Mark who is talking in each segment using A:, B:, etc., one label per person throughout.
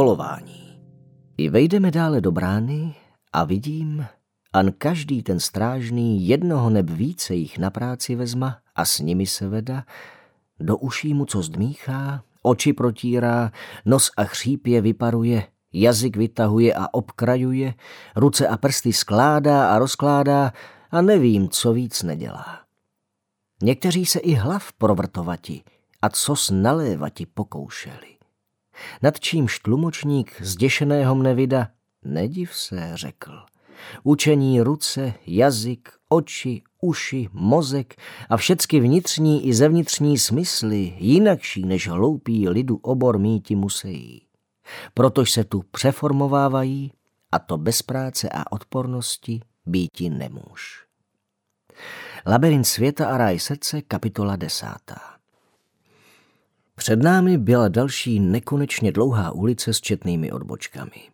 A: školování. I vejdeme dále do brány a vidím, an každý ten strážný jednoho neb více jich na práci vezma a s nimi se veda, do uší mu co zdmíchá, oči protírá, nos a chřípě vyparuje, jazyk vytahuje a obkrajuje, ruce a prsty skládá a rozkládá a nevím, co víc nedělá. Někteří se i hlav provrtovati a co nalévati pokoušeli. Nad čímž tlumočník zděšeného mne vida, nediv se, řekl. Učení ruce, jazyk, oči, uši, mozek a všecky vnitřní i zevnitřní smysly, jinakší než hloupí lidu obor míti musí. Protož se tu přeformovávají a to bez práce a odpornosti býti nemůž. Labirint světa a ráj srdce, kapitola desátá. Před námi byla další nekonečně dlouhá ulice s četnými odbočkami.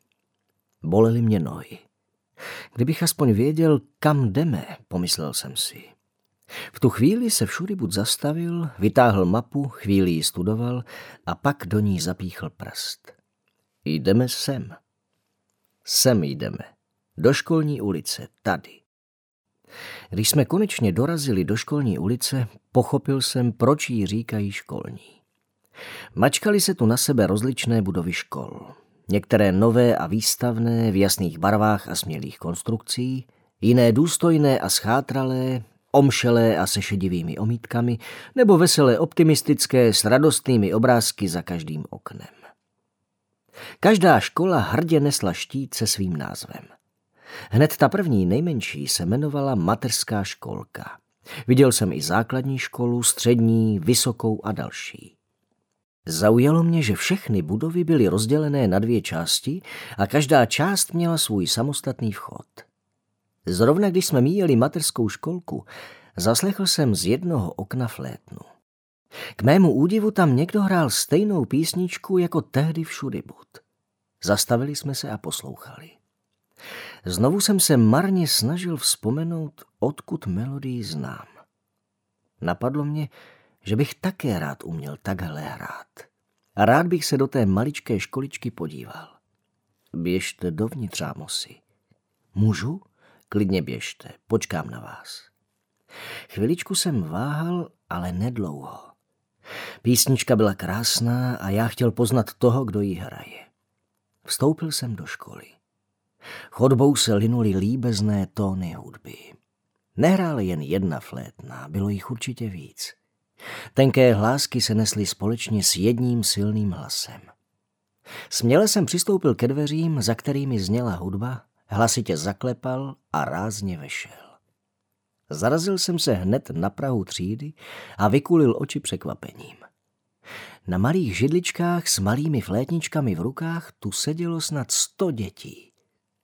A: Bolely mě nohy. Kdybych aspoň věděl, kam jdeme, pomyslel jsem si. V tu chvíli se všudy zastavil, vytáhl mapu, chvíli ji studoval a pak do ní zapíchl prst. Jdeme sem. Sem jdeme. Do školní ulice, tady. Když jsme konečně dorazili do školní ulice, pochopil jsem, proč jí říkají školní. Mačkali se tu na sebe rozličné budovy škol. Některé nové a výstavné v jasných barvách a smělých konstrukcí, jiné důstojné a schátralé, omšelé a se šedivými omítkami, nebo veselé optimistické s radostnými obrázky za každým oknem. Každá škola hrdě nesla štít se svým názvem. Hned ta první nejmenší se jmenovala mateřská školka. Viděl jsem i základní školu, střední, vysokou a další. Zaujalo mě, že všechny budovy byly rozdělené na dvě části a každá část měla svůj samostatný vchod. Zrovna když jsme míjeli mateřskou školku, zaslechl jsem z jednoho okna flétnu. K mému údivu tam někdo hrál stejnou písničku jako tehdy v Šudibut. Zastavili jsme se a poslouchali. Znovu jsem se marně snažil vzpomenout, odkud melodii znám. Napadlo mě, že bych také rád uměl takhle hrát. Rád bych se do té maličké školičky podíval. Běžte dovnitř, Ámosi. Můžu? Klidně běžte, počkám na vás. Chviličku jsem váhal, ale nedlouho. Písnička byla krásná a já chtěl poznat toho, kdo ji hraje. Vstoupil jsem do školy. Chodbou se linuly líbezné tóny hudby. Nehrála jen jedna flétna, bylo jich určitě víc. Tenké hlásky se nesly společně s jedním silným hlasem. Směle jsem přistoupil ke dveřím, za kterými zněla hudba, hlasitě zaklepal a rázně vešel. Zarazil jsem se hned na prahu třídy a vykulil oči překvapením. Na malých židličkách s malými flétničkami v rukách tu sedělo snad sto dětí.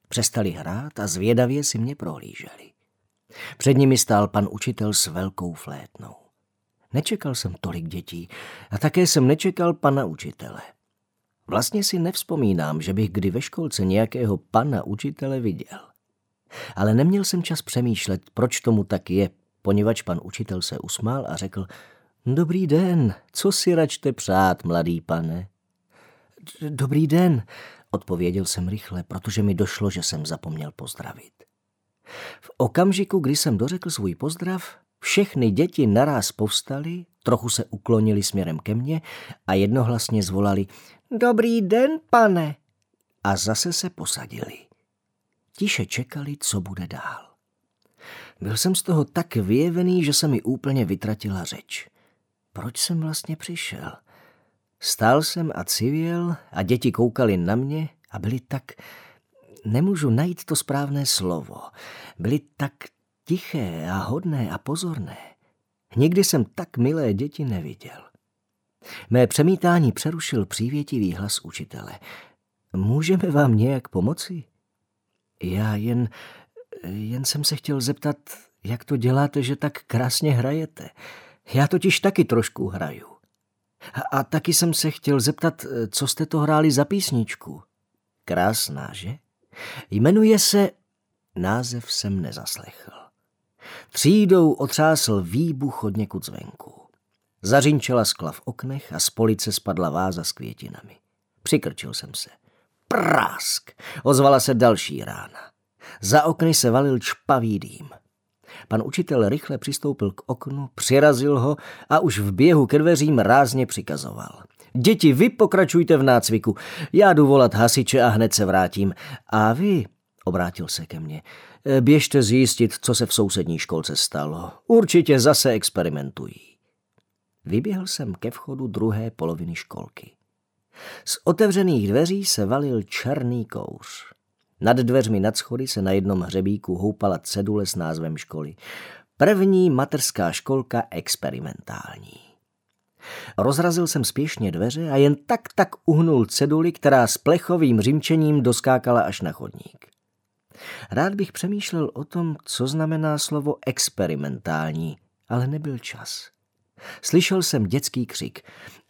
A: Přestali hrát a zvědavě si mě prohlíželi. Před nimi stál pan učitel s velkou flétnou. Nečekal jsem tolik dětí a také jsem nečekal pana učitele. Vlastně si nevzpomínám, že bych kdy ve školce nějakého pana učitele viděl. Ale neměl jsem čas přemýšlet, proč tomu tak je, poněvadž pan učitel se usmál a řekl, Dobrý den, co si račte přát, mladý pane? Dobrý den, odpověděl jsem rychle, protože mi došlo, že jsem zapomněl pozdravit. V okamžiku, kdy jsem dořekl svůj pozdrav, všechny děti naraz povstaly, trochu se uklonili směrem ke mně a jednohlasně zvolali Dobrý den, pane! A zase se posadili. Tiše čekali, co bude dál. Byl jsem z toho tak vyjevený, že se mi úplně vytratila řeč. Proč jsem vlastně přišel? Stál jsem a civěl a děti koukali na mě a byli tak... Nemůžu najít to správné slovo. Byli tak tiché a hodné a pozorné. Nikdy jsem tak milé děti neviděl. Mé přemítání přerušil přívětivý hlas učitele. Můžeme vám nějak pomoci? Já jen, jen jsem se chtěl zeptat, jak to děláte, že tak krásně hrajete. Já totiž taky trošku hraju. A, a taky jsem se chtěl zeptat, co jste to hráli za písničku. Krásná, že? Jmenuje se... Název jsem nezaslechl. Třídou otřásl výbuch od někud zvenku. Zařinčela skla v oknech a z police spadla váza s květinami. Přikrčil jsem se. Prásk! Ozvala se další rána. Za okny se valil čpavý dým. Pan učitel rychle přistoupil k oknu, přirazil ho a už v běhu ke dveřím rázně přikazoval. Děti, vy pokračujte v nácviku. Já jdu volat hasiče a hned se vrátím. A vy, obrátil se ke mně, běžte zjistit, co se v sousední školce stalo. Určitě zase experimentují. Vyběhl jsem ke vchodu druhé poloviny školky. Z otevřených dveří se valil černý kouř. Nad dveřmi nad schody se na jednom hřebíku houpala cedule s názvem školy. První materská školka experimentální. Rozrazil jsem spěšně dveře a jen tak tak uhnul ceduli, která s plechovým řimčením doskákala až na chodník. Rád bych přemýšlel o tom, co znamená slovo experimentální, ale nebyl čas. Slyšel jsem dětský křik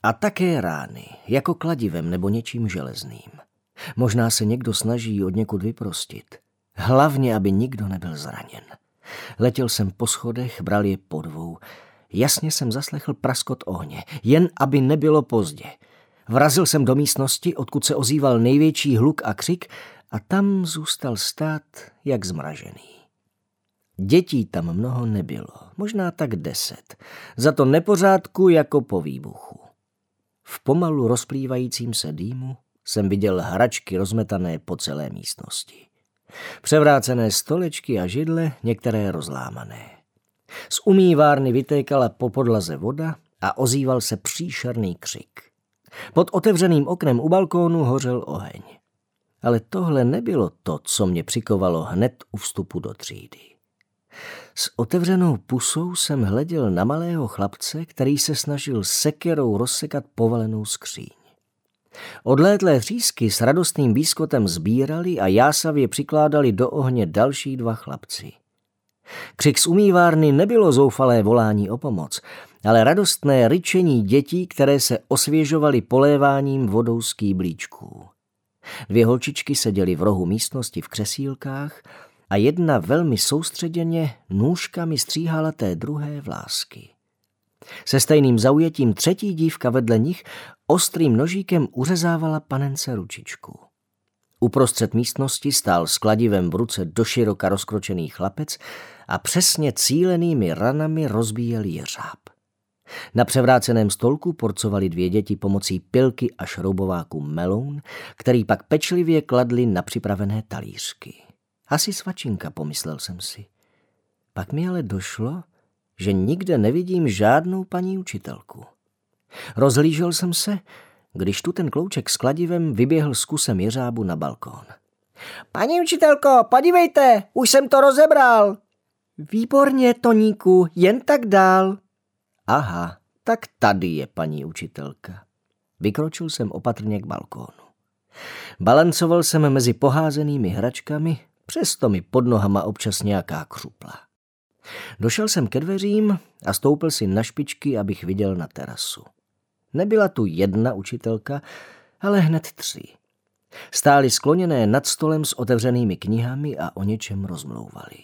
A: a také rány, jako kladivem nebo něčím železným. Možná se někdo snaží od někud vyprostit. Hlavně, aby nikdo nebyl zraněn. Letěl jsem po schodech, bral je po dvou. Jasně jsem zaslechl praskot ohně, jen aby nebylo pozdě. Vrazil jsem do místnosti, odkud se ozýval největší hluk a křik a tam zůstal stát jak zmražený. Dětí tam mnoho nebylo, možná tak deset. Za to nepořádku jako po výbuchu. V pomalu rozplývajícím se dýmu jsem viděl hračky rozmetané po celé místnosti. Převrácené stolečky a židle, některé rozlámané. Z umývárny vytékala po podlaze voda a ozýval se příšerný křik. Pod otevřeným oknem u balkónu hořel oheň. Ale tohle nebylo to, co mě přikovalo hned u vstupu do třídy. S otevřenou pusou jsem hleděl na malého chlapce, který se snažil sekerou rozsekat povalenou skříň. Odlétlé třísky s radostným výskotem sbírali a jásavě přikládali do ohně další dva chlapci. Křik z umývárny nebylo zoufalé volání o pomoc, ale radostné ryčení dětí, které se osvěžovaly poléváním vodou z kýblíčků. Dvě holčičky seděly v rohu místnosti v křesílkách a jedna velmi soustředěně nůžkami stříhala té druhé vlásky. Se stejným zaujetím třetí dívka vedle nich ostrým nožíkem uřezávala panence ručičku. Uprostřed místnosti stál s kladivem v ruce doširoka rozkročený chlapec a přesně cílenými ranami rozbíjel jeřáb. Na převráceném stolku porcovali dvě děti pomocí pilky a šroubováku meloun, který pak pečlivě kladli na připravené talířky. Asi svačinka, pomyslel jsem si. Pak mi ale došlo, že nikde nevidím žádnou paní učitelku. Rozhlížel jsem se, když tu ten klouček s kladivem vyběhl s kusem jeřábu na balkón. Paní učitelko, podívejte, už jsem to rozebral. Výborně, Toníku, jen tak dál. Aha, tak tady je paní učitelka. Vykročil jsem opatrně k balkónu. Balancoval jsem mezi poházenými hračkami, přesto mi pod nohama občas nějaká křupla. Došel jsem ke dveřím a stoupil si na špičky, abych viděl na terasu. Nebyla tu jedna učitelka, ale hned tři. Stáli skloněné nad stolem s otevřenými knihami a o něčem rozmlouvali.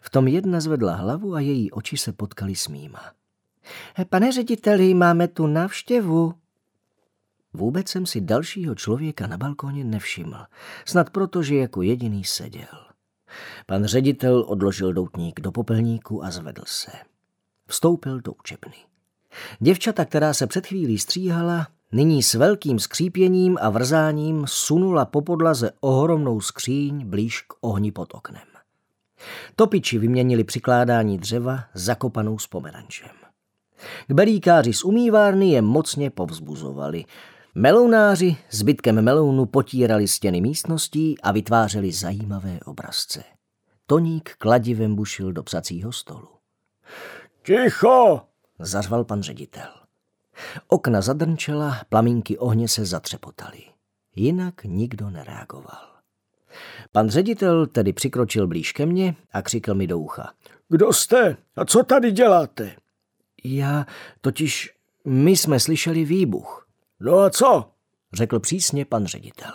A: V tom jedna zvedla hlavu a její oči se potkali s mýma. Pane řediteli, máme tu návštěvu. Vůbec jsem si dalšího člověka na balkóně nevšiml, snad proto, že jako jediný seděl. Pan ředitel odložil doutník do popelníku a zvedl se. Vstoupil do učebny. Děvčata, která se před chvílí stříhala, nyní s velkým skřípěním a vrzáním sunula po podlaze ohromnou skříň blíž k ohni pod oknem. Topiči vyměnili přikládání dřeva zakopanou s pomerančem. Kbelíkáři z umývárny je mocně povzbuzovali. Melounáři zbytkem melounu potírali stěny místností a vytvářeli zajímavé obrazce. Toník kladivem bušil do psacího stolu.
B: Ticho!
A: zařval pan ředitel. Okna zadrnčela, plamínky ohně se zatřepotaly. Jinak nikdo nereagoval. Pan ředitel tedy přikročil blíž ke mně a křikl mi do ucha.
B: Kdo jste a co tady děláte?
A: Já totiž, my jsme slyšeli výbuch.
B: No a co?
A: Řekl přísně pan ředitel.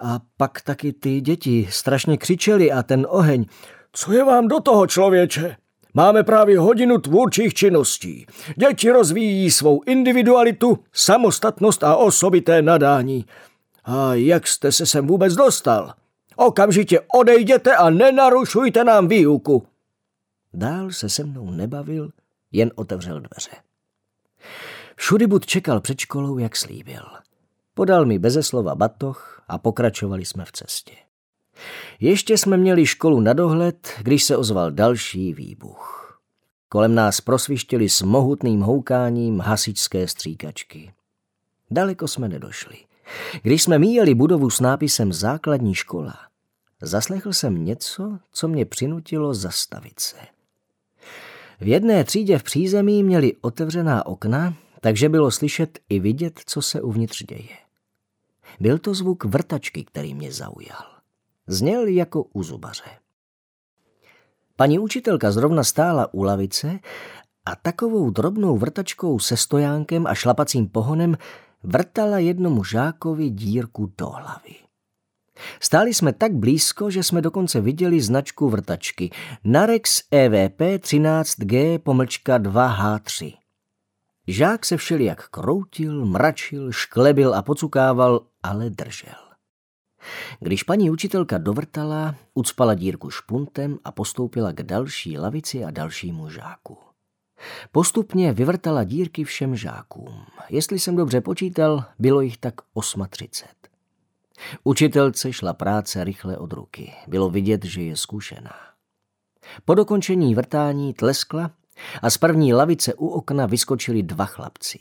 A: A pak taky ty děti strašně křičeli a ten oheň.
B: Co je vám do toho, člověče? Máme právě hodinu tvůrčích činností. Děti rozvíjí svou individualitu, samostatnost a osobité nadání. A jak jste se sem vůbec dostal? Okamžitě odejděte a nenarušujte nám výuku.
A: Dál se se mnou nebavil, jen otevřel dveře. Všudybud čekal před školou, jak slíbil. Podal mi beze slova batoh a pokračovali jsme v cestě. Ještě jsme měli školu na dohled, když se ozval další výbuch. Kolem nás prosvištěli s mohutným houkáním hasičské stříkačky. Daleko jsme nedošli. Když jsme míjeli budovu s nápisem Základní škola, zaslechl jsem něco, co mě přinutilo zastavit se. V jedné třídě v přízemí měli otevřená okna, takže bylo slyšet i vidět, co se uvnitř děje. Byl to zvuk vrtačky, který mě zaujal. Zněl jako u zubaře. Paní učitelka zrovna stála u lavice a takovou drobnou vrtačkou se stojánkem a šlapacím pohonem vrtala jednomu žákovi dírku do hlavy. Stáli jsme tak blízko, že jsme dokonce viděli značku vrtačky Narex EVP 13G pomlčka 2H3. Žák se všelijak kroutil, mračil, šklebil a pocukával, ale držel. Když paní učitelka dovrtala, ucpala dírku špuntem a postoupila k další lavici a dalšímu žáku. Postupně vyvrtala dírky všem žákům. Jestli jsem dobře počítal, bylo jich tak 38. Učitelce šla práce rychle od ruky. Bylo vidět, že je zkušená. Po dokončení vrtání tleskla a z první lavice u okna vyskočili dva chlapci.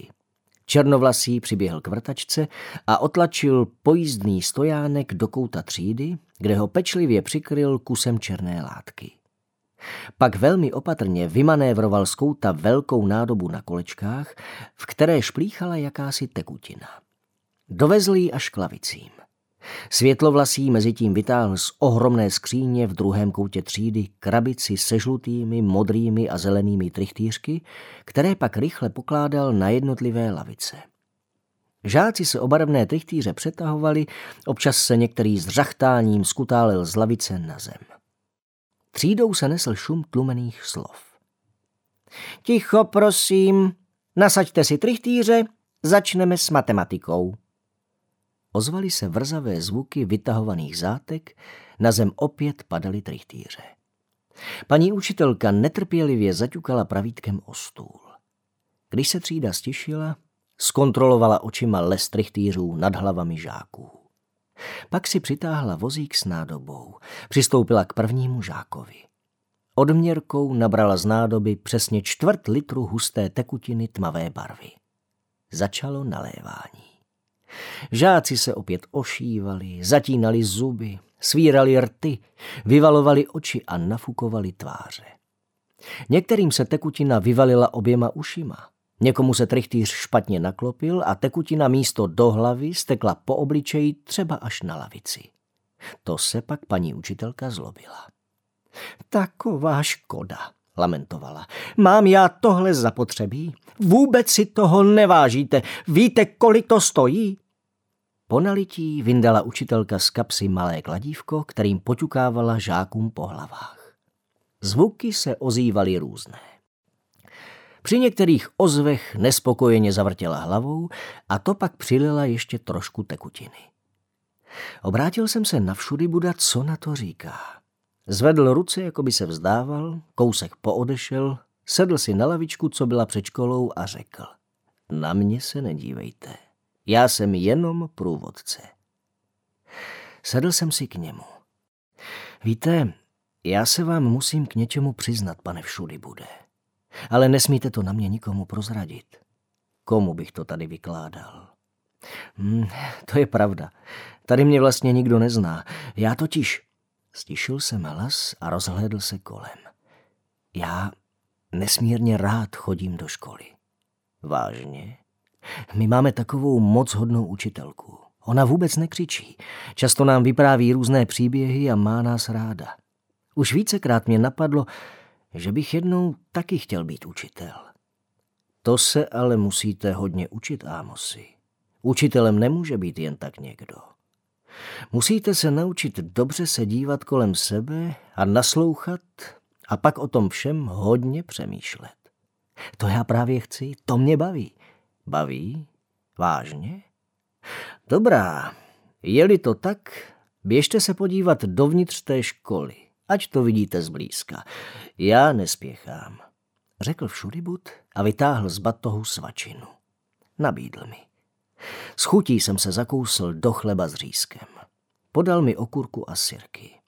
A: Černovlasý přiběhl k vrtačce a otlačil pojízdný stojánek do kouta třídy, kde ho pečlivě přikryl kusem černé látky. Pak velmi opatrně vymanévroval z kouta velkou nádobu na kolečkách, v které šplíchala jakási tekutina. Dovezl ji až k lavicím. Světlovlasý mezitím vytáhl z ohromné skříně v druhém koutě třídy krabici se žlutými, modrými a zelenými trichtýřky, které pak rychle pokládal na jednotlivé lavice. Žáci se obarevné trichtýře přetahovali, občas se některý s řachtáním skutálil z lavice na zem. Třídou se nesl šum tlumených slov. Ticho, prosím, nasaďte si trichtýře, začneme s matematikou. Ozvaly se vrzavé zvuky vytahovaných zátek, na zem opět padaly trichtýře. Paní učitelka netrpělivě zaťukala pravítkem o stůl. Když se třída stišila, zkontrolovala očima les trichtýřů nad hlavami žáků. Pak si přitáhla vozík s nádobou, přistoupila k prvnímu žákovi. Odměrkou nabrala z nádoby přesně čtvrt litru husté tekutiny tmavé barvy. Začalo nalévání. Žáci se opět ošívali, zatínali zuby, svírali rty, vyvalovali oči a nafukovali tváře. Některým se tekutina vyvalila oběma ušima. Někomu se trichtýř špatně naklopil a tekutina místo do hlavy stekla po obličeji třeba až na lavici. To se pak paní učitelka zlobila. Taková škoda, lamentovala. Mám já tohle zapotřebí? Vůbec si toho nevážíte. Víte, kolik to stojí? Po nalití vyndala učitelka z kapsy malé kladívko, kterým poťukávala žákům po hlavách. Zvuky se ozývaly různé. Při některých ozvech nespokojeně zavrtěla hlavou a to pak přilila ještě trošku tekutiny. Obrátil jsem se na všudy Buda, co na to říká. Zvedl ruce, jako by se vzdával, kousek poodešel, sedl si na lavičku, co byla před školou a řekl. Na mě se nedívejte. Já jsem jenom průvodce. Sedl jsem si k němu. Víte, já se vám musím k něčemu přiznat, pane všudy bude. Ale nesmíte to na mě nikomu prozradit. Komu bych to tady vykládal? Hmm, to je pravda. Tady mě vlastně nikdo nezná. Já totiž... Stišil jsem hlas a rozhlédl se kolem. Já nesmírně rád chodím do školy. Vážně? My máme takovou moc hodnou učitelku. Ona vůbec nekřičí. Často nám vypráví různé příběhy a má nás ráda. Už vícekrát mě napadlo, že bych jednou taky chtěl být učitel. To se ale musíte hodně učit, Ámosy. Učitelem nemůže být jen tak někdo. Musíte se naučit dobře se dívat kolem sebe a naslouchat a pak o tom všem hodně přemýšlet. To já právě chci, to mě baví. Baví? Vážně? Dobrá, Je-li to tak, běžte se podívat dovnitř té školy, ať to vidíte zblízka. Já nespěchám, řekl všudybud a vytáhl z batohu svačinu. Nabídl mi. S chutí jsem se zakousl do chleba s řízkem. Podal mi okurku a sirky.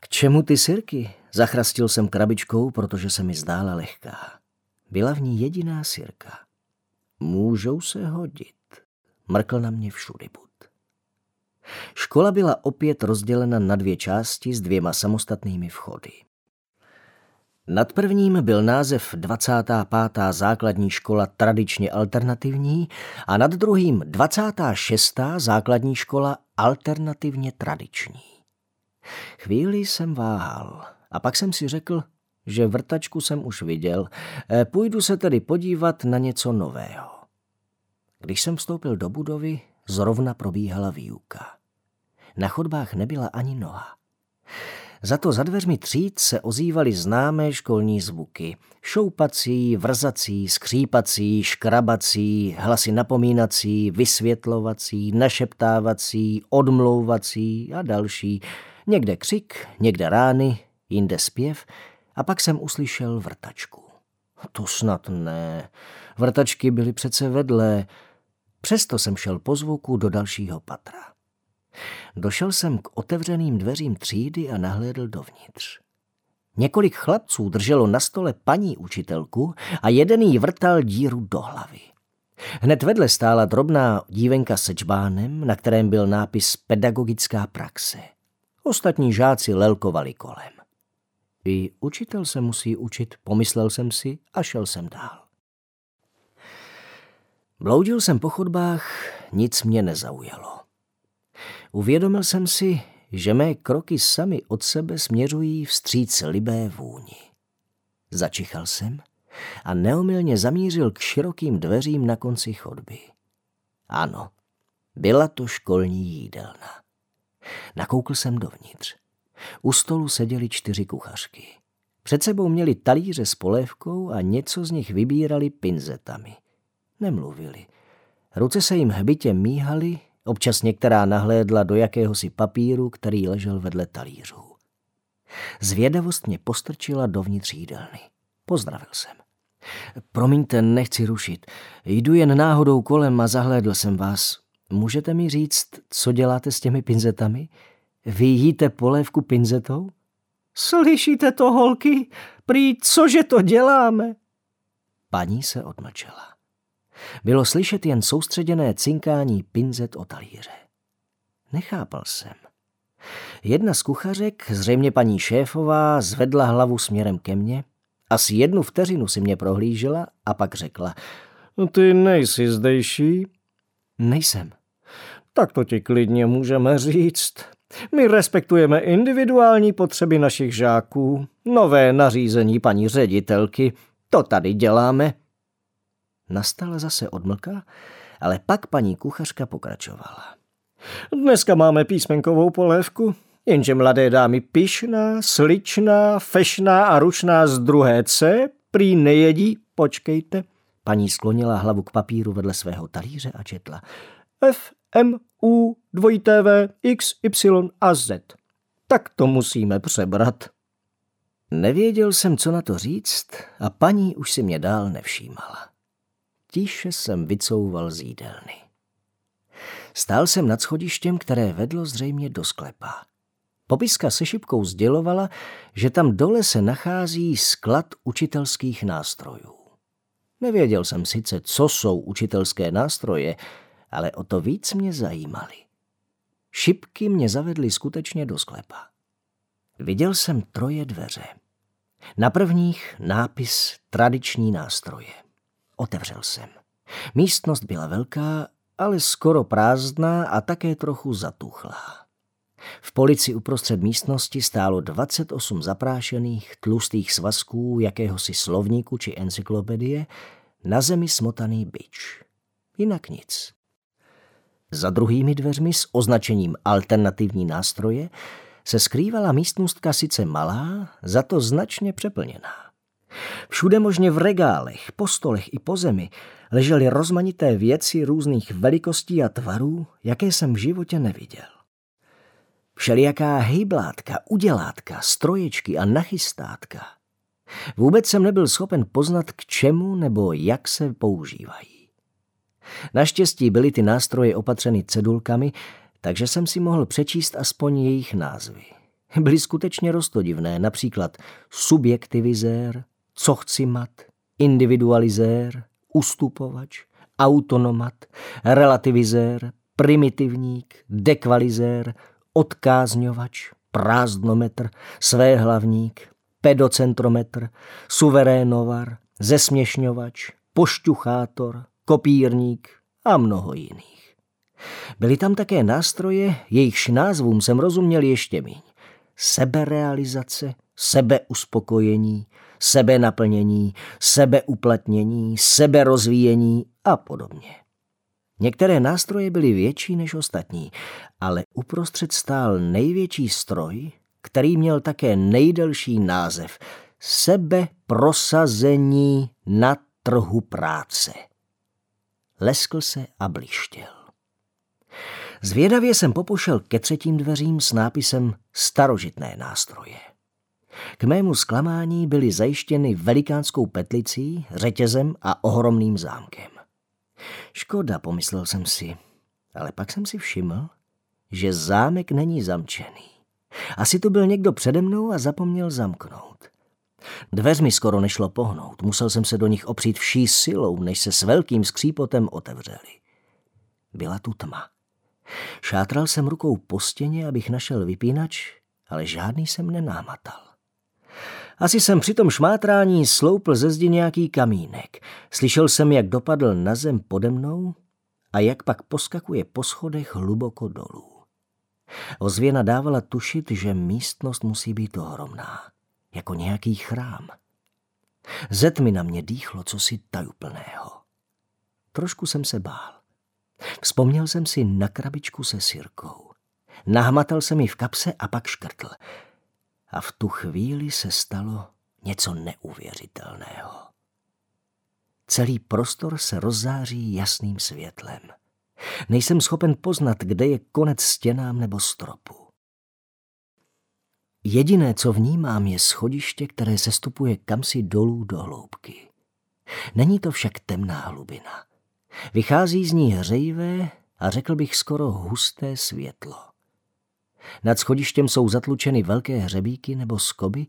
A: K čemu ty sirky? Zachrastil jsem krabičkou, protože se mi zdála lehká. Byla v ní jediná sirka. Můžou se hodit. Mrkl na mě všudy bud. Škola byla opět rozdělena na dvě části s dvěma samostatnými vchody. Nad prvním byl název 25. základní škola tradičně alternativní a nad druhým 26. základní škola alternativně tradiční. Chvíli jsem váhal a pak jsem si řekl, že vrtačku jsem už viděl, e, půjdu se tedy podívat na něco nového. Když jsem vstoupil do budovy, zrovna probíhala výuka. Na chodbách nebyla ani noha. Za to za dveřmi tříd se ozývaly známé školní zvuky. Šoupací, vrzací, skřípací, škrabací, hlasy napomínací, vysvětlovací, našeptávací, odmlouvací a další. Někde křik, někde rány, jinde zpěv a pak jsem uslyšel vrtačku. To snad ne. Vrtačky byly přece vedle. Přesto jsem šel po zvuku do dalšího patra. Došel jsem k otevřeným dveřím třídy a nahlédl dovnitř. Několik chlapců drželo na stole paní učitelku a jeden jí vrtal díru do hlavy. Hned vedle stála drobná dívenka se čbánem, na kterém byl nápis Pedagogická praxe. Ostatní žáci lelkovali kolem. I učitel se musí učit, pomyslel jsem si a šel jsem dál. Bloudil jsem po chodbách, nic mě nezaujalo. Uvědomil jsem si, že mé kroky sami od sebe směřují vstříc libé vůni. Začichal jsem a neomylně zamířil k širokým dveřím na konci chodby. Ano, byla to školní jídelna. Nakoukl jsem dovnitř. U stolu seděly čtyři kuchařky. Před sebou měli talíře s polévkou a něco z nich vybírali pinzetami. Nemluvili. Ruce se jim hbitě míhaly Občas některá nahlédla do jakéhosi papíru, který ležel vedle talířů. Zvědavost mě postrčila dovnitř jídelny. Pozdravil jsem. Promiňte, nechci rušit. Jdu jen náhodou kolem a zahlédl jsem vás. Můžete mi říct, co děláte s těmi pinzetami? Vy jíte polévku pinzetou? Slyšíte to, holky? Prý, cože to děláme? Paní se odmlčela. Bylo slyšet jen soustředěné cinkání pinzet o talíře. Nechápal jsem. Jedna z kuchařek, zřejmě paní šéfová, zvedla hlavu směrem ke mně, asi jednu vteřinu si mě prohlížela a pak řekla.
B: Ty nejsi zdejší?
A: Nejsem.
B: Tak to ti klidně můžeme říct. My respektujeme individuální potřeby našich žáků. Nové nařízení paní ředitelky. To tady děláme.
A: Nastala zase odmlka, ale pak paní kuchařka pokračovala.
B: Dneska máme písmenkovou polévku, jenže mladé dámy pišná, sličná, fešná a ručná z druhé C prý nejedí, počkejte.
A: Paní sklonila hlavu k papíru vedle svého talíře a četla.
B: F, M, U, dvojité V, X, Y a Z. Tak to musíme přebrat.
A: Nevěděl jsem, co na to říct a paní už si mě dál nevšímala. Tiše jsem vycouval z jídelny. Stál jsem nad schodištěm, které vedlo zřejmě do sklepa. Popiska se šipkou sdělovala, že tam dole se nachází sklad učitelských nástrojů. Nevěděl jsem sice, co jsou učitelské nástroje, ale o to víc mě zajímaly. Šipky mě zavedly skutečně do sklepa. Viděl jsem troje dveře. Na prvních nápis tradiční nástroje. Otevřel jsem. Místnost byla velká, ale skoro prázdná a také trochu zatuchlá. V polici uprostřed místnosti stálo 28 zaprášených, tlustých svazků jakéhosi slovníku či encyklopedie, na zemi smotaný byč. Jinak nic. Za druhými dveřmi s označením alternativní nástroje se skrývala místnostka sice malá, za to značně přeplněná. Všude možně v regálech, po stolech i po zemi ležely rozmanité věci různých velikostí a tvarů, jaké jsem v životě neviděl. Všelijaká hejblátka, udělátka, stroječky a nachystátka. Vůbec jsem nebyl schopen poznat, k čemu nebo jak se používají. Naštěstí byly ty nástroje opatřeny cedulkami, takže jsem si mohl přečíst aspoň jejich názvy. Byly skutečně rostodivné, například subjektivizér, cochcimat, individualizér, ustupovač, autonomat, relativizér, primitivník, dekvalizér, odkázňovač, prázdnometr, svéhlavník, pedocentrometr, suverénovar, zesměšňovač, pošťuchátor, kopírník a mnoho jiných. Byly tam také nástroje, jejichž názvům jsem rozuměl ještě míň. Seberealizace, sebeuspokojení, sebenaplnění, sebeuplatnění, seberozvíjení a podobně. Některé nástroje byly větší než ostatní, ale uprostřed stál největší stroj, který měl také nejdelší název sebeprosazení na trhu práce. Leskl se a blištěl. Zvědavě jsem popošel ke třetím dveřím s nápisem starožitné nástroje. K mému zklamání byly zajištěny velikánskou petlicí, řetězem a ohromným zámkem. Škoda, pomyslel jsem si, ale pak jsem si všiml, že zámek není zamčený. Asi to byl někdo přede mnou a zapomněl zamknout. Dveř mi skoro nešlo pohnout, musel jsem se do nich opřít vší silou, než se s velkým skřípotem otevřeli. Byla tu tma. Šátral jsem rukou po stěně, abych našel vypínač, ale žádný jsem nenámatal. Asi jsem při tom šmátrání sloupl ze zdi nějaký kamínek. Slyšel jsem, jak dopadl na zem pode mnou a jak pak poskakuje po schodech hluboko dolů. Ozvěna dávala tušit, že místnost musí být ohromná, jako nějaký chrám. Zet mi na mě dýchlo cosi tajuplného. Trošku jsem se bál. Vzpomněl jsem si na krabičku se sirkou. Nahmatal jsem ji v kapse a pak škrtl – a v tu chvíli se stalo něco neuvěřitelného. Celý prostor se rozzáří jasným světlem. Nejsem schopen poznat, kde je konec stěnám nebo stropu. Jediné, co vnímám, je schodiště, které se stupuje kamsi dolů do hloubky. Není to však temná hlubina. Vychází z ní hřejivé a řekl bych skoro husté světlo. Nad schodištěm jsou zatlučeny velké hřebíky nebo skoby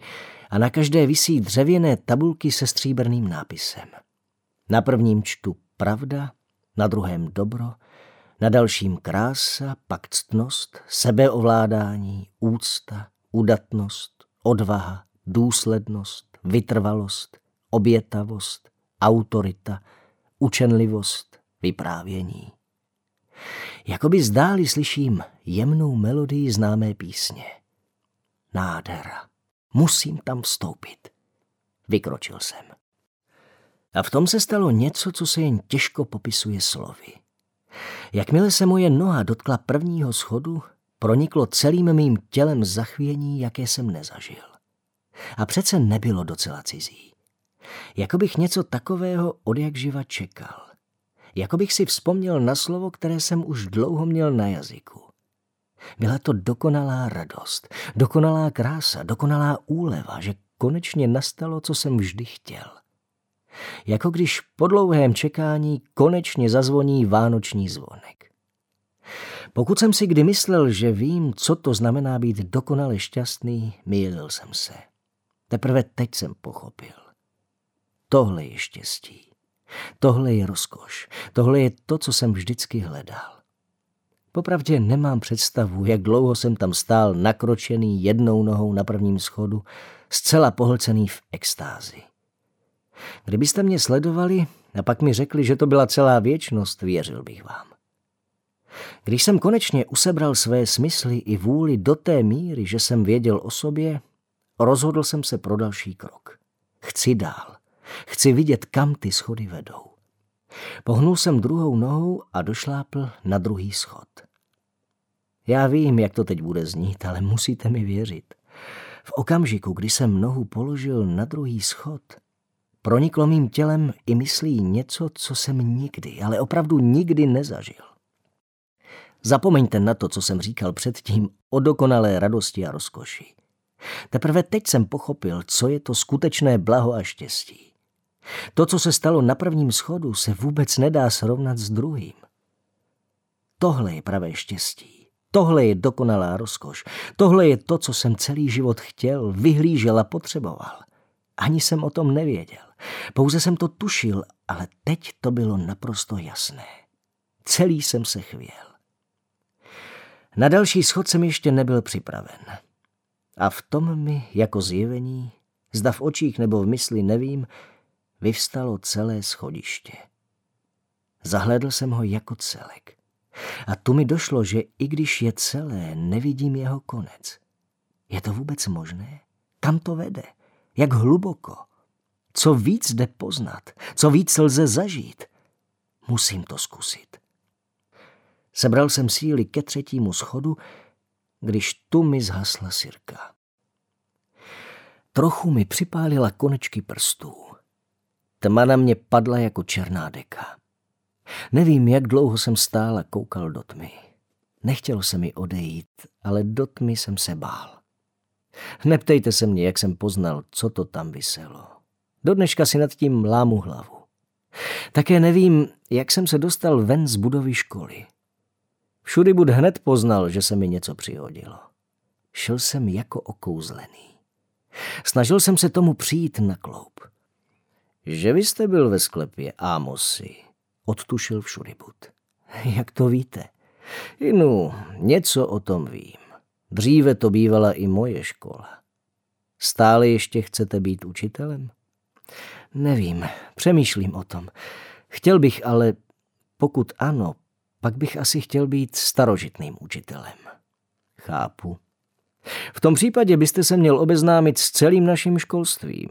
A: a na každé visí dřevěné tabulky se stříbrným nápisem. Na prvním čtu pravda, na druhém dobro, na dalším krása, pak ctnost, sebeovládání, úcta, udatnost, odvaha, důslednost, vytrvalost, obětavost, autorita, učenlivost, vyprávění. Jakoby zdáli slyším jemnou melodii známé písně. Nádhera. Musím tam vstoupit. Vykročil jsem. A v tom se stalo něco, co se jen těžko popisuje slovy. Jakmile se moje noha dotkla prvního schodu, proniklo celým mým tělem zachvění, jaké jsem nezažil. A přece nebylo docela cizí. Jako bych něco takového od jak živa čekal jako bych si vzpomněl na slovo, které jsem už dlouho měl na jazyku. Byla to dokonalá radost, dokonalá krása, dokonalá úleva, že konečně nastalo, co jsem vždy chtěl. Jako když po dlouhém čekání konečně zazvoní vánoční zvonek. Pokud jsem si kdy myslel, že vím, co to znamená být dokonale šťastný, mýlil jsem se. Teprve teď jsem pochopil. Tohle je štěstí. Tohle je rozkoš. Tohle je to, co jsem vždycky hledal. Popravdě nemám představu, jak dlouho jsem tam stál nakročený jednou nohou na prvním schodu, zcela pohlcený v extázi. Kdybyste mě sledovali a pak mi řekli, že to byla celá věčnost, věřil bych vám. Když jsem konečně usebral své smysly i vůli do té míry, že jsem věděl o sobě, rozhodl jsem se pro další krok. Chci dál. Chci vidět, kam ty schody vedou. Pohnul jsem druhou nohou a došlápl na druhý schod. Já vím, jak to teď bude znít, ale musíte mi věřit. V okamžiku, kdy jsem nohu položil na druhý schod, proniklo mým tělem i myslí něco, co jsem nikdy, ale opravdu nikdy nezažil. Zapomeňte na to, co jsem říkal předtím o dokonalé radosti a rozkoši. Teprve teď jsem pochopil, co je to skutečné blaho a štěstí. To, co se stalo na prvním schodu, se vůbec nedá srovnat s druhým. Tohle je pravé štěstí. Tohle je dokonalá rozkoš. Tohle je to, co jsem celý život chtěl, vyhlížel a potřeboval. Ani jsem o tom nevěděl. Pouze jsem to tušil, ale teď to bylo naprosto jasné. Celý jsem se chvěl. Na další schod jsem ještě nebyl připraven. A v tom mi, jako zjevení, zda v očích nebo v mysli nevím, vyvstalo celé schodiště. Zahledl jsem ho jako celek. A tu mi došlo, že i když je celé, nevidím jeho konec. Je to vůbec možné? Kam to vede? Jak hluboko? Co víc jde poznat? Co víc lze zažít? Musím to zkusit. Sebral jsem síly ke třetímu schodu, když tu mi zhasla sirka. Trochu mi připálila konečky prstů. Tma na mě padla jako černá deka. Nevím, jak dlouho jsem stál a koukal do tmy. Nechtěl se mi odejít, ale do tmy jsem se bál. Neptejte se mě, jak jsem poznal, co to tam vyselo. Do dneška si nad tím lámu hlavu. Také nevím, jak jsem se dostal ven z budovy školy. Všudy bud hned poznal, že se mi něco přihodilo. Šel jsem jako okouzlený. Snažil jsem se tomu přijít na kloup. Že vy jste byl ve sklepě, Ámosy, odtušil všudybud. Jak to víte? Inu, něco o tom vím. Dříve to bývala i moje škola. Stále ještě chcete být učitelem? Nevím, přemýšlím o tom. Chtěl bych ale, pokud ano, pak bych asi chtěl být starožitným učitelem. Chápu. V tom případě byste se měl obeznámit s celým naším školstvím.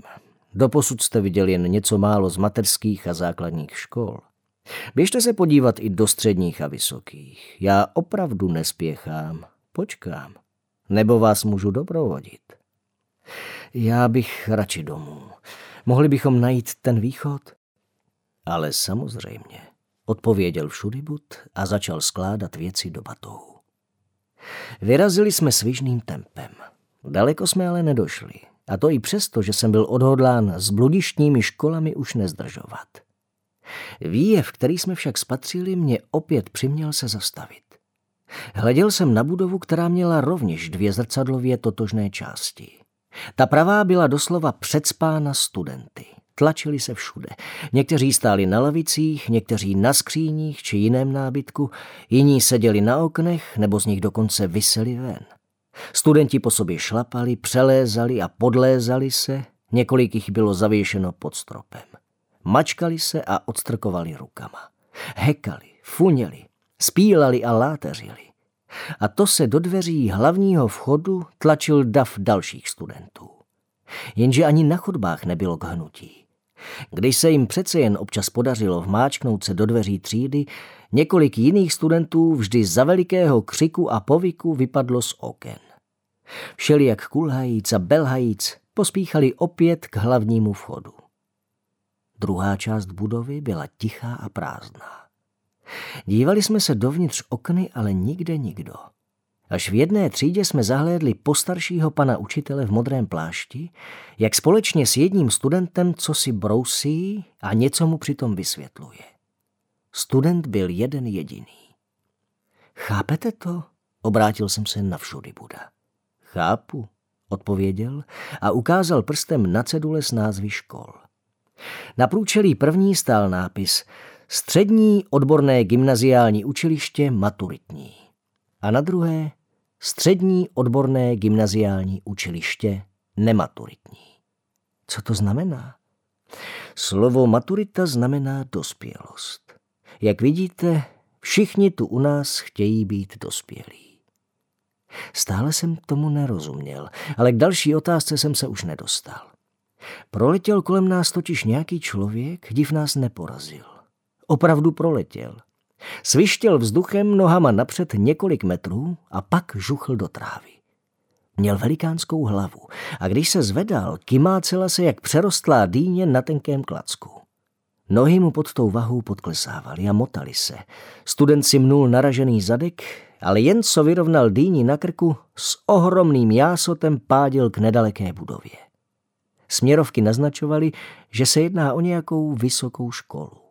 A: Doposud jste viděl jen něco málo z mateřských a základních škol. Běžte se podívat i do středních a vysokých. Já opravdu nespěchám. Počkám. Nebo vás můžu doprovodit. Já bych radši domů. Mohli bychom najít ten východ? Ale samozřejmě, odpověděl všudybud a začal skládat věci do batohu. Vyrazili jsme svižným tempem. Daleko jsme ale nedošli. A to i přesto, že jsem byl odhodlán s bludištními školami už nezdržovat. Výjev, který jsme však spatřili, mě opět přiměl se zastavit. Hleděl jsem na budovu, která měla rovněž dvě zrcadlově totožné části. Ta pravá byla doslova předspána studenty. Tlačili se všude. Někteří stáli na lavicích, někteří na skříních či jiném nábytku, jiní seděli na oknech nebo z nich dokonce vyseli ven. Studenti po sobě šlapali, přelézali a podlézali se, několik jich bylo zavěšeno pod stropem. Mačkali se a odstrkovali rukama. Hekali, funěli, spílali a láteřili. A to se do dveří hlavního vchodu tlačil dav dalších studentů. Jenže ani na chodbách nebylo k hnutí. Když se jim přece jen občas podařilo vmáčknout se do dveří třídy, několik jiných studentů vždy za velikého křiku a povyku vypadlo z oken. jak kulhajíc a belhajíc pospíchali opět k hlavnímu vchodu. Druhá část budovy byla tichá a prázdná. Dívali jsme se dovnitř okny, ale nikde nikdo. Až v jedné třídě jsme zahlédli postaršího pana učitele v modrém plášti, jak společně s jedním studentem co si brousí a něco mu přitom vysvětluje. Student byl jeden jediný. Chápete to? Obrátil jsem se na všudy Buda. Chápu, odpověděl a ukázal prstem na cedule s názvy škol. Na průčelí první stál nápis Střední odborné gymnaziální učiliště maturitní. A na druhé Střední odborné gymnaziální učiliště nematuritní. Co to znamená? Slovo maturita znamená dospělost. Jak vidíte, všichni tu u nás chtějí být dospělí. Stále jsem tomu nerozuměl, ale k další otázce jsem se už nedostal. Proletěl kolem nás totiž nějaký člověk, div nás neporazil. Opravdu proletěl. Svištěl vzduchem nohama napřed několik metrů a pak žuchl do trávy. Měl velikánskou hlavu a když se zvedal, kymácela se jak přerostlá dýně na tenkém klacku. Nohy mu pod tou vahou podklesávaly a motali se. Student si mnul naražený zadek, ale jen co vyrovnal dýni na krku, s ohromným jásotem pádil k nedaleké budově. Směrovky naznačovaly, že se jedná o nějakou vysokou školu.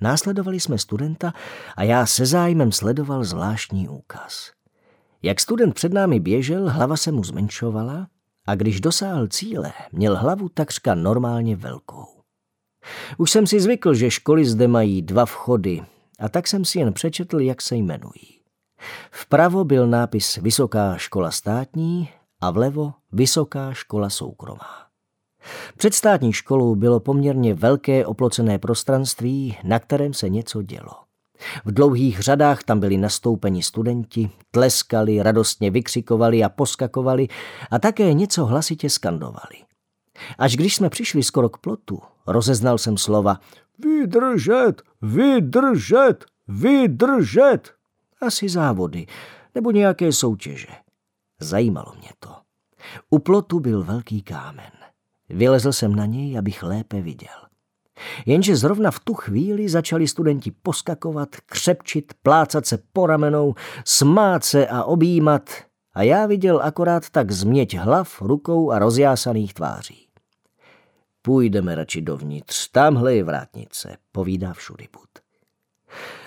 A: Následovali jsme studenta a já se zájmem sledoval zvláštní úkaz. Jak student před námi běžel, hlava se mu zmenšovala a když dosáhl cíle, měl hlavu takřka normálně velkou. Už jsem si zvykl, že školy zde mají dva vchody a tak jsem si jen přečetl, jak se jmenují. Vpravo byl nápis Vysoká škola státní a vlevo Vysoká škola soukromá. Před státní školou bylo poměrně velké oplocené prostranství, na kterém se něco dělo. V dlouhých řadách tam byli nastoupeni studenti, tleskali, radostně vykřikovali a poskakovali a také něco hlasitě skandovali. Až když jsme přišli skoro k plotu, rozeznal jsem slova Vydržet, vydržet, vydržet. Asi závody nebo nějaké soutěže. Zajímalo mě to. U plotu byl velký kámen. Vylezl jsem na něj, abych lépe viděl. Jenže zrovna v tu chvíli začali studenti poskakovat, křepčit, plácat se po ramenou, smát se a objímat a já viděl akorát tak změť hlav, rukou a rozjásaných tváří. Půjdeme radši dovnitř, tamhle je vrátnice, povídá všudybud.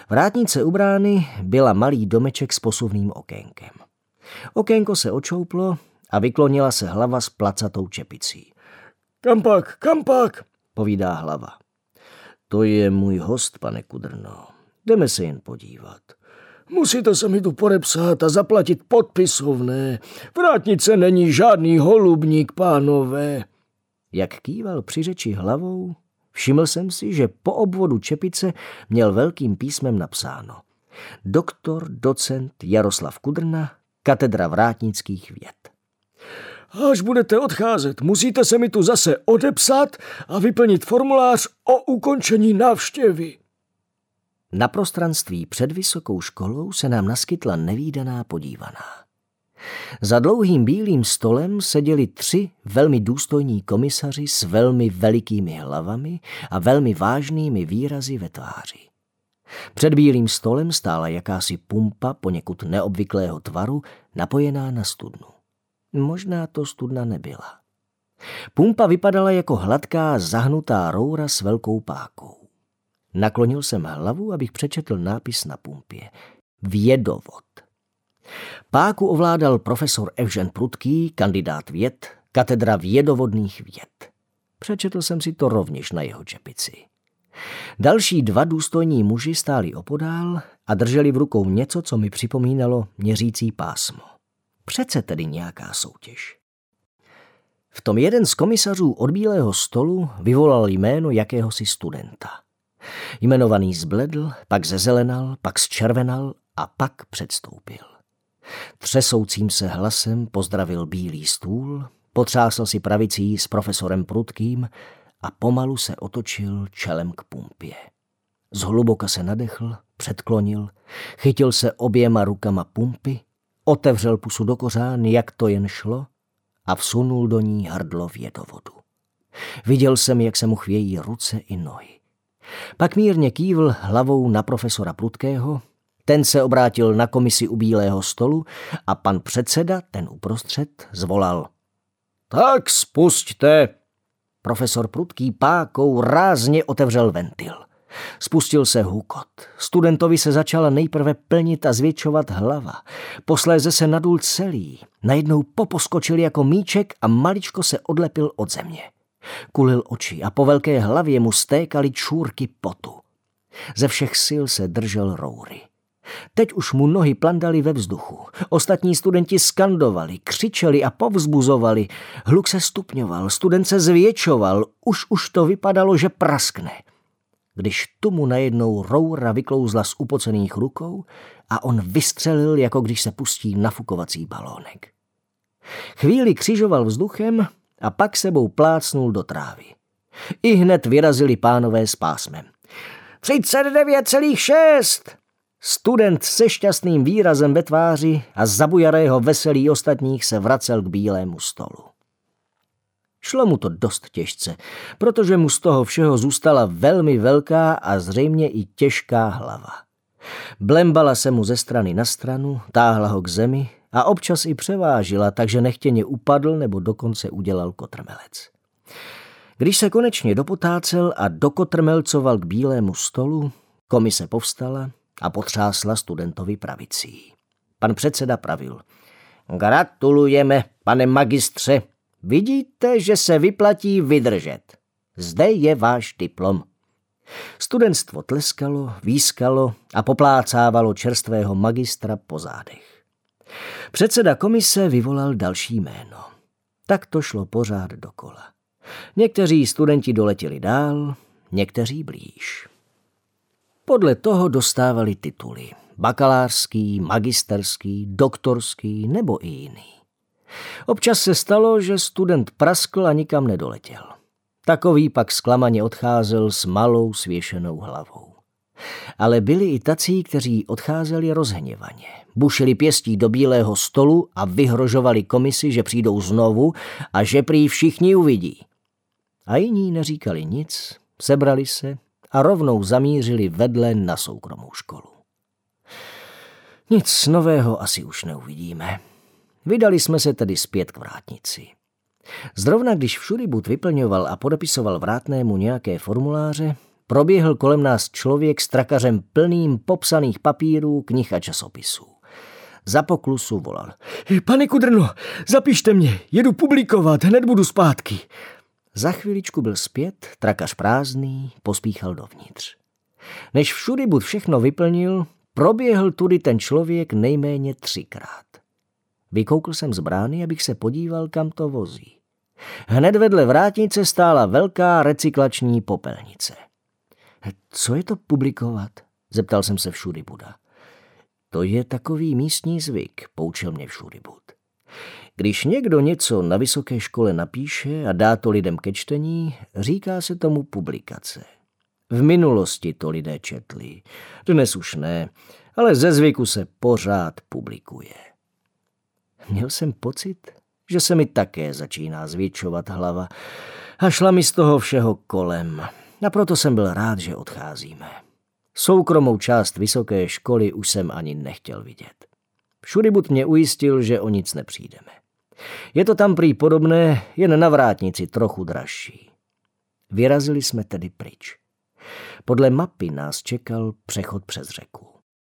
A: Vrátnice u brány byla malý domeček s posuvným okénkem. Okénko se očouplo a vyklonila se hlava s placatou čepicí.
B: Kam pak, kam pak,
A: povídá hlava. To je můj host, pane Kudrno. Jdeme se jen podívat.
B: Musíte se mi tu podepsat a zaplatit podpisovné. Vrátnice není žádný holubník, pánové.
A: Jak kýval při řeči hlavou, všiml jsem si, že po obvodu čepice měl velkým písmem napsáno Doktor, docent Jaroslav Kudrna, katedra vrátnických věd.
B: Až budete odcházet, musíte se mi tu zase odepsat a vyplnit formulář o ukončení návštěvy.
A: Na prostranství před vysokou školou se nám naskytla nevýdaná podívaná. Za dlouhým bílým stolem seděli tři velmi důstojní komisaři s velmi velikými hlavami a velmi vážnými výrazy ve tváři. Před bílým stolem stála jakási pumpa poněkud neobvyklého tvaru, napojená na studnu. Možná to studna nebyla. Pumpa vypadala jako hladká, zahnutá roura s velkou pákou. Naklonil jsem hlavu, abych přečetl nápis na pumpě. Vědovod. Páku ovládal profesor Evžen Prudký, kandidát věd, katedra vědovodných věd. Přečetl jsem si to rovněž na jeho čepici. Další dva důstojní muži stáli opodál a drželi v rukou něco, co mi připomínalo měřící pásmo. Přece tedy nějaká soutěž. V tom jeden z komisařů od bílého stolu vyvolal jméno jakéhosi studenta. Jmenovaný zbledl, pak zezelenal, pak zčervenal a pak předstoupil. Třesoucím se hlasem pozdravil bílý stůl, potřásl si pravicí s profesorem Prudkým a pomalu se otočil čelem k pumpě. Zhluboka se nadechl, předklonil, chytil se oběma rukama pumpy Otevřel pusu do kořán, jak to jen šlo, a vsunul do ní hrdlo vědovodu. Viděl jsem, jak se mu chvějí ruce i nohy. Pak mírně kývl hlavou na profesora Prudkého, ten se obrátil na komisi u bílého stolu a pan předseda, ten uprostřed, zvolal.
B: Tak spusťte!
A: Profesor Prudký pákou rázně otevřel ventil. Spustil se hukot. Studentovi se začala nejprve plnit a zvětšovat hlava. Posléze se nadul celý. Najednou poposkočil jako míček a maličko se odlepil od země. Kulil oči a po velké hlavě mu stékaly čůrky potu. Ze všech sil se držel roury. Teď už mu nohy plandaly ve vzduchu. Ostatní studenti skandovali, křičeli a povzbuzovali. Hluk se stupňoval, student se zvětšoval. Už už to vypadalo, že praskne když tomu najednou roura vyklouzla z upocených rukou a on vystřelil, jako když se pustí nafukovací balónek. Chvíli křižoval vzduchem a pak sebou plácnul do trávy. I hned vyrazili pánové s pásmem. 39,6! Student se šťastným výrazem ve tváři a zabujarého veselí ostatních se vracel k bílému stolu. Šlo mu to dost těžce, protože mu z toho všeho zůstala velmi velká a zřejmě i těžká hlava. Blembala se mu ze strany na stranu, táhla ho k zemi a občas i převážila, takže nechtěně upadl nebo dokonce udělal kotrmelec. Když se konečně dopotácel a dokotrmelcoval k bílému stolu, komise povstala a potřásla studentovi pravicí. Pan předseda pravil. Gratulujeme, pane magistře. Vidíte, že se vyplatí vydržet. Zde je váš diplom. Studentstvo tleskalo, výskalo a poplácávalo čerstvého magistra po zádech. Předseda komise vyvolal další jméno. Tak to šlo pořád dokola. Někteří studenti doletěli dál, někteří blíž. Podle toho dostávali tituly. Bakalářský, magisterský, doktorský nebo i jiný. Občas se stalo, že student praskl a nikam nedoletěl. Takový pak zklamaně odcházel s malou svěšenou hlavou. Ale byli i tací, kteří odcházeli rozhněvaně. Bušili pěstí do bílého stolu a vyhrožovali komisi, že přijdou znovu a že prý všichni uvidí. A jiní neříkali nic, sebrali se a rovnou zamířili vedle na soukromou školu. Nic nového asi už neuvidíme. Vydali jsme se tedy zpět k vrátnici. Zrovna když Všuribut vyplňoval a podepisoval vrátnému nějaké formuláře, proběhl kolem nás člověk s trakařem plným popsaných papírů, knih a časopisů. Za poklusu volal.
B: Pane Kudrno, zapište mě, jedu publikovat, hned budu zpátky.
A: Za chviličku byl zpět, trakař prázdný, pospíchal dovnitř. Než Všuribut všechno vyplnil, proběhl tudy ten člověk nejméně třikrát. Vykoukl jsem z brány, abych se podíval, kam to vozí. Hned vedle vrátnice stála velká recyklační popelnice. Co je to publikovat? Zeptal jsem se všudy Buda. To je takový místní zvyk, poučil mě všudy Bud. Když někdo něco na vysoké škole napíše a dá to lidem ke čtení, říká se tomu publikace. V minulosti to lidé četli, dnes už ne, ale ze zvyku se pořád publikuje. Měl jsem pocit, že se mi také začíná zvětšovat hlava a šla mi z toho všeho kolem. A proto jsem byl rád, že odcházíme. Soukromou část vysoké školy už jsem ani nechtěl vidět. Všudybud mě ujistil, že o nic nepřijdeme. Je to tam prý podobné, jen na vrátnici trochu dražší. Vyrazili jsme tedy pryč. Podle mapy nás čekal přechod přes řeku.